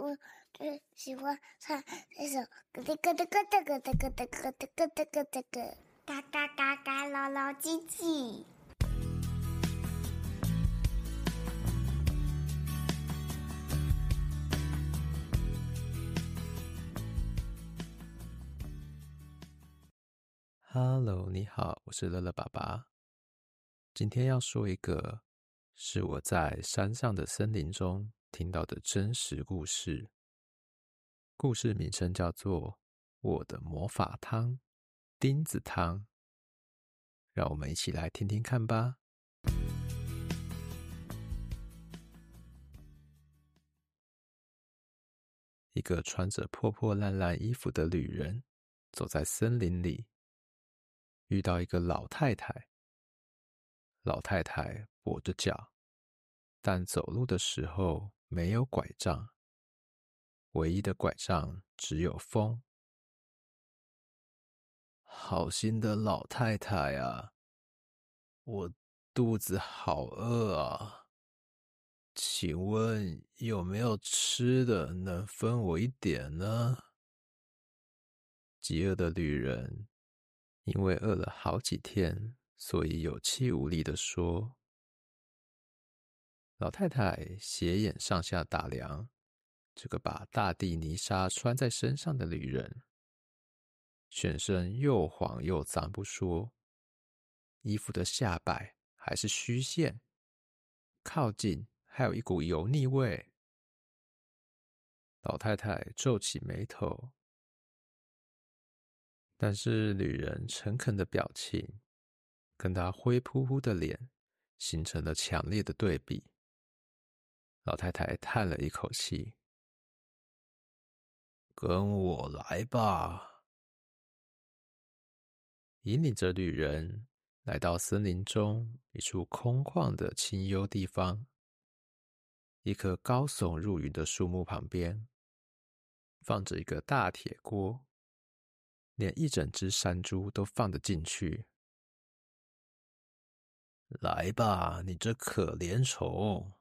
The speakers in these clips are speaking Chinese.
我最喜欢唱这首咯哒咯哒咯哒咯哒咯哒咯哒咯哒咯哒咯，嘎嘎嘎嘎，老老唧唧。Hello，你好，我是乐乐爸爸。今天要说一个，是我在山上的森林中听到的真实故事。故事名称叫做《我的魔法汤——钉子汤》。让我们一起来听听看吧。一个穿着破破烂烂衣服的旅人，走在森林里。遇到一个老太太，老太太跛着脚，但走路的时候没有拐杖，唯一的拐杖只有风。好心的老太太啊，我肚子好饿啊，请问有没有吃的能分我一点呢？饥饿的旅人。因为饿了好几天，所以有气无力地说：“老太太斜眼上下打量这个把大地泥沙穿在身上的旅人，全身又黄又脏不说，衣服的下摆还是虚线，靠近还有一股油腻味。”老太太皱起眉头。但是旅人诚恳的表情，跟他灰扑扑的脸，形成了强烈的对比。老太太叹了一口气：“跟我来吧。”引领着旅人来到森林中一处空旷的清幽地方。一棵高耸入云的树木旁边，放着一个大铁锅。连一整只山猪都放得进去。来吧，你这可怜虫，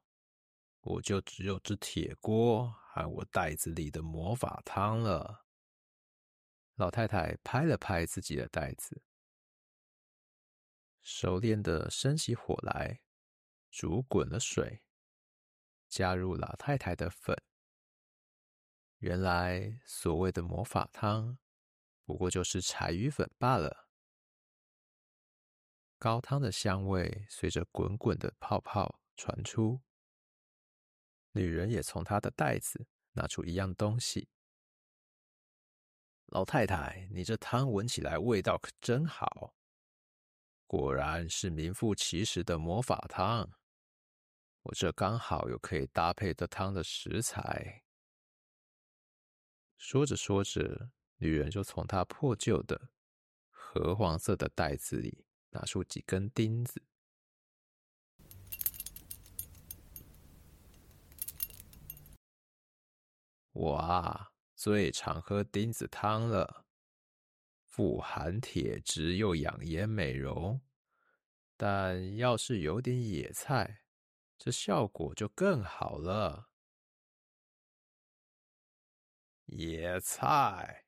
我就只有这铁锅和我袋子里的魔法汤了。老太太拍了拍自己的袋子，熟练的生起火来，煮滚了水，加入老太太的粉。原来所谓的魔法汤。不过就是柴鱼粉罢了。高汤的香味随着滚滚的泡泡传出。女人也从她的袋子拿出一样东西。老太太，你这汤闻起来味道可真好，果然是名副其实的魔法汤。我这刚好有可以搭配的汤的食材。说着说着。女人就从她破旧的褐黄色的袋子里拿出几根钉子。我啊，最常喝钉子汤了，富含铁质又养颜美容。但要是有点野菜，这效果就更好了。野菜。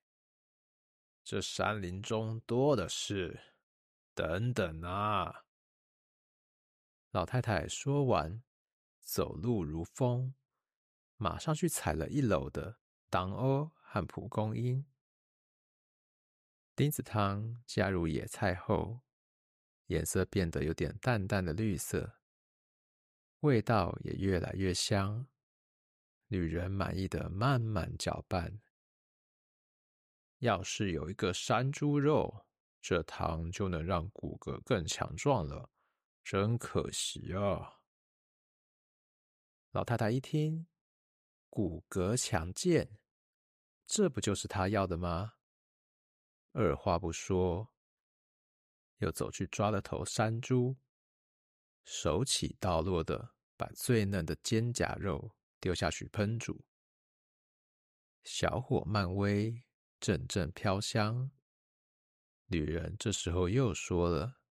这山林中多的是，等等啊！老太太说完，走路如风，马上去采了一篓的当归和蒲公英。丁子汤加入野菜后，颜色变得有点淡淡的绿色，味道也越来越香。女人满意的慢慢搅拌。要是有一个山猪肉，这汤就能让骨骼更强壮了。真可惜啊！老太太一听，骨骼强健，这不就是他要的吗？二话不说，又走去抓了头山猪，手起刀落的把最嫩的肩胛肉丢下去烹煮，小火慢煨。阵阵飘香，女人这时候又说了：“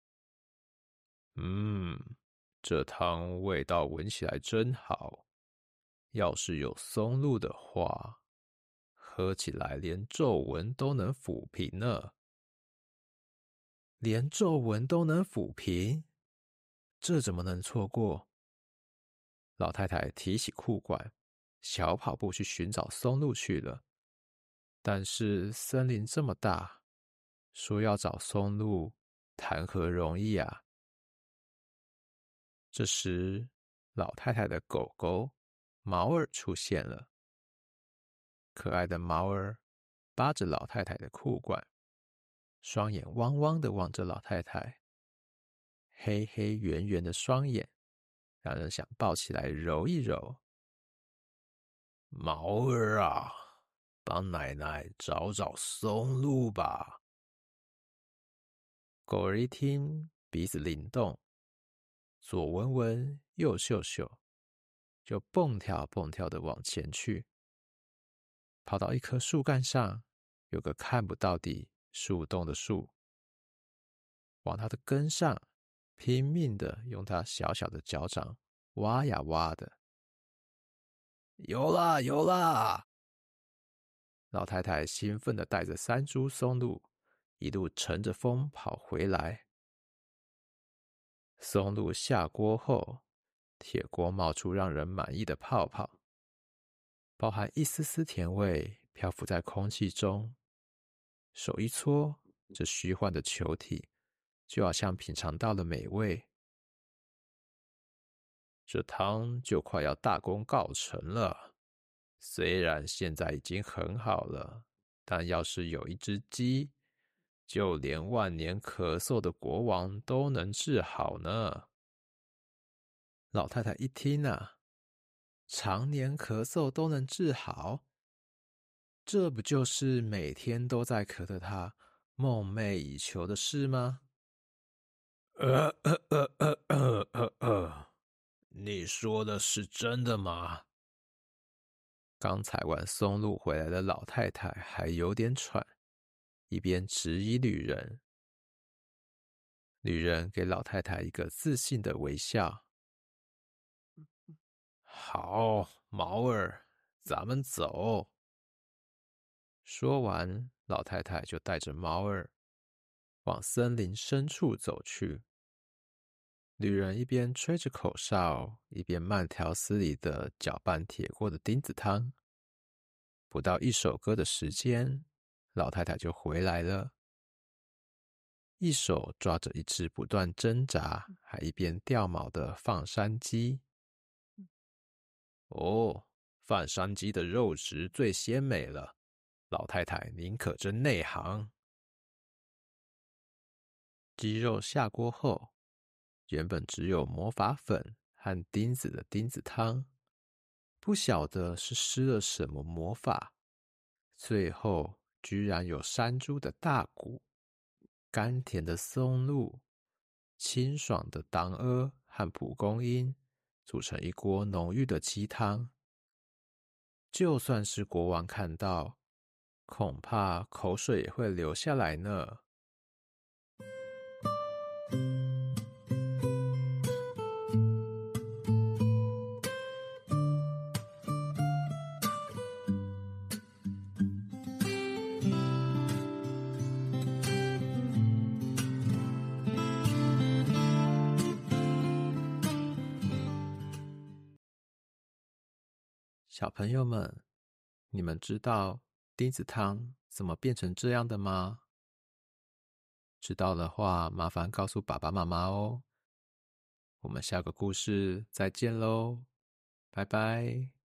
嗯，这汤味道闻起来真好，要是有松露的话，喝起来连皱纹都能抚平呢。连皱纹都能抚平，这怎么能错过？老太太提起裤管，小跑步去寻找松露去了。但是森林这么大，说要找松露，谈何容易啊！这时，老太太的狗狗毛儿出现了。可爱的毛儿扒着老太太的裤管，双眼汪汪的望着老太太，黑黑圆圆的双眼，让人想抱起来揉一揉。毛儿啊！帮奶奶找找松露吧。狗儿一听，鼻子灵动，左闻闻，右嗅嗅，就蹦跳蹦跳的往前去，跑到一棵树干上，有个看不到底树洞的树，往它的根上拼命的用它小小的脚掌挖呀挖的，有啦有啦！老太太兴奋的带着三株松露，一路乘着风跑回来。松露下锅后，铁锅冒出让人满意的泡泡，包含一丝丝甜味漂浮在空气中。手一搓，这虚幻的球体就好像品尝到了美味。这汤就快要大功告成了。虽然现在已经很好了，但要是有一只鸡，就连万年咳嗽的国王都能治好呢。老太太一听啊，常年咳嗽都能治好，这不就是每天都在咳的她梦寐以求的事吗？呃呃呃呃呃呃呃，你说的是真的吗？刚采完松露回来的老太太还有点喘，一边质疑女人。女人给老太太一个自信的微笑。好，毛儿，咱们走。说完，老太太就带着毛儿往森林深处走去。女人一边吹着口哨，一边慢条斯理的搅拌铁锅的钉子汤。不到一首歌的时间，老太太就回来了，一手抓着一只不断挣扎还一边掉毛的放山鸡。哦，放山鸡的肉质最鲜美了，老太太您可真内行。鸡肉下锅后。原本只有魔法粉和钉子的钉子汤，不晓得是施了什么魔法，最后居然有山猪的大骨、甘甜的松露、清爽的当阿和蒲公英，组成一锅浓郁的鸡汤。就算是国王看到，恐怕口水也会流下来呢。小朋友们，你们知道丁子汤怎么变成这样的吗？知道的话，麻烦告诉爸爸妈妈哦。我们下个故事再见喽，拜拜。